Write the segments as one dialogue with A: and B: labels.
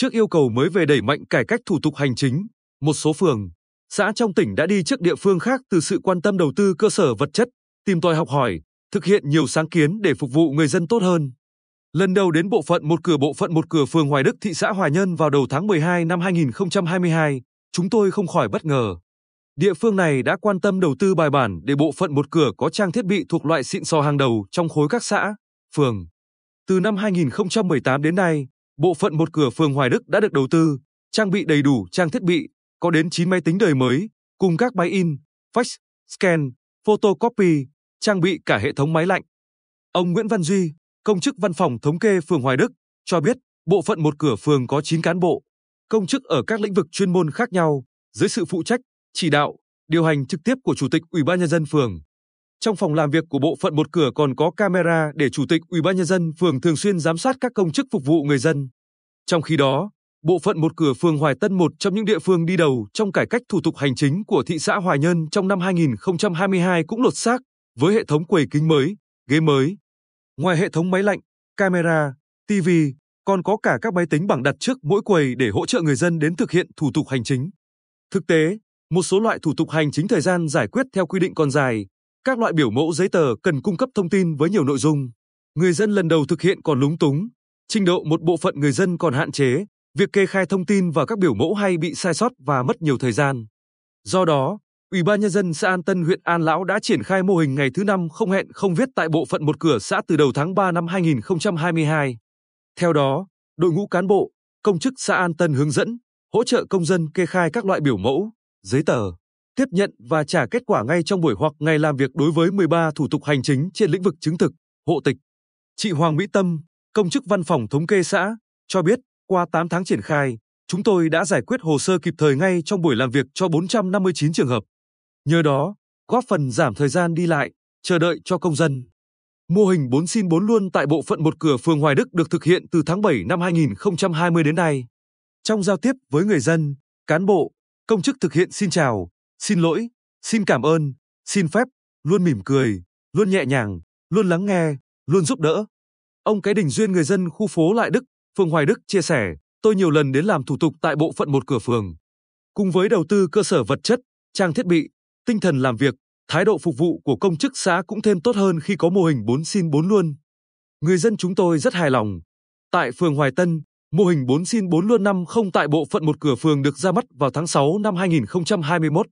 A: Trước yêu cầu mới về đẩy mạnh cải cách thủ tục hành chính, một số phường, xã trong tỉnh đã đi trước địa phương khác từ sự quan tâm đầu tư cơ sở vật chất, tìm tòi học hỏi, thực hiện nhiều sáng kiến để phục vụ người dân tốt hơn. Lần đầu đến bộ phận một cửa bộ phận một cửa phường Hoài Đức thị xã Hoài Nhân vào đầu tháng 12 năm 2022, chúng tôi không khỏi bất ngờ. Địa phương này đã quan tâm đầu tư bài bản để bộ phận một cửa có trang thiết bị thuộc loại xịn sò hàng đầu trong khối các xã, phường. Từ năm 2018 đến nay, bộ phận một cửa phường Hoài Đức đã được đầu tư, trang bị đầy đủ trang thiết bị, có đến 9 máy tính đời mới, cùng các máy in, fax, scan, photocopy, trang bị cả hệ thống máy lạnh. Ông Nguyễn Văn Duy, công chức văn phòng thống kê phường Hoài Đức, cho biết bộ phận một cửa phường có 9 cán bộ, công chức ở các lĩnh vực chuyên môn khác nhau, dưới sự phụ trách, chỉ đạo, điều hành trực tiếp của Chủ tịch Ủy ban nhân dân phường. Trong phòng làm việc của bộ phận một cửa còn có camera để Chủ tịch Ủy ban nhân dân phường thường xuyên giám sát các công chức phục vụ người dân. Trong khi đó, bộ phận một cửa phường Hoài Tân một trong những địa phương đi đầu trong cải cách thủ tục hành chính của thị xã Hoài Nhân trong năm 2022 cũng lột xác với hệ thống quầy kính mới, ghế mới. Ngoài hệ thống máy lạnh, camera, TV, còn có cả các máy tính bảng đặt trước mỗi quầy để hỗ trợ người dân đến thực hiện thủ tục hành chính. Thực tế, một số loại thủ tục hành chính thời gian giải quyết theo quy định còn dài, các loại biểu mẫu giấy tờ cần cung cấp thông tin với nhiều nội dung. Người dân lần đầu thực hiện còn lúng túng, trình độ một bộ phận người dân còn hạn chế, việc kê khai thông tin và các biểu mẫu hay bị sai sót và mất nhiều thời gian. Do đó, Ủy ban nhân dân xã An Tân huyện An Lão đã triển khai mô hình ngày thứ năm không hẹn không viết tại bộ phận một cửa xã từ đầu tháng 3 năm 2022. Theo đó, đội ngũ cán bộ, công chức xã An Tân hướng dẫn, hỗ trợ công dân kê khai các loại biểu mẫu, giấy tờ, tiếp nhận và trả kết quả ngay trong buổi hoặc ngày làm việc đối với 13 thủ tục hành chính trên lĩnh vực chứng thực, hộ tịch. Chị Hoàng Mỹ Tâm, công chức văn phòng thống kê xã, cho biết qua 8 tháng triển khai, chúng tôi đã giải quyết hồ sơ kịp thời ngay trong buổi làm việc cho 459 trường hợp. Nhờ đó, góp phần giảm thời gian đi lại, chờ đợi cho công dân. Mô hình 4 xin 4 luôn tại bộ phận một cửa phường Hoài Đức được thực hiện từ tháng 7 năm 2020 đến nay. Trong giao tiếp với người dân, cán bộ, công chức thực hiện xin chào, xin lỗi, xin cảm ơn, xin phép, luôn mỉm cười, luôn nhẹ nhàng, luôn lắng nghe, luôn giúp đỡ. Ông Cái Đình Duyên người dân khu phố Lại Đức, phường Hoài Đức chia sẻ, tôi nhiều lần đến làm thủ tục tại bộ phận một cửa phường. Cùng với đầu tư cơ sở vật chất, trang thiết bị, tinh thần làm việc, thái độ phục vụ của công chức xã cũng thêm tốt hơn khi có mô hình 4 xin 4 luôn. Người dân chúng tôi rất hài lòng. Tại phường Hoài Tân, mô hình 4 xin 4 luôn năm không tại bộ phận một cửa phường được ra mắt vào tháng 6 năm 2021.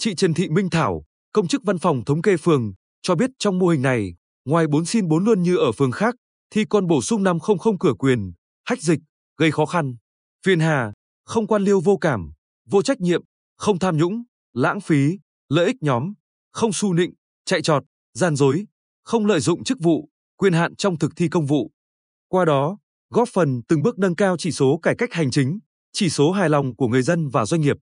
A: Chị Trần Thị Minh Thảo, công chức văn phòng thống kê phường, cho biết trong mô hình này, ngoài 4 xin 4 luôn như ở phường khác, thì còn bổ sung 500 cửa quyền, hách dịch, gây khó khăn, phiền hà, không quan liêu vô cảm, vô trách nhiệm, không tham nhũng, lãng phí, lợi ích nhóm, không su nịnh, chạy trọt, gian dối, không lợi dụng chức vụ, quyền hạn trong thực thi công vụ. Qua đó, góp phần từng bước nâng cao chỉ số cải cách hành chính, chỉ số hài lòng của người dân và doanh nghiệp.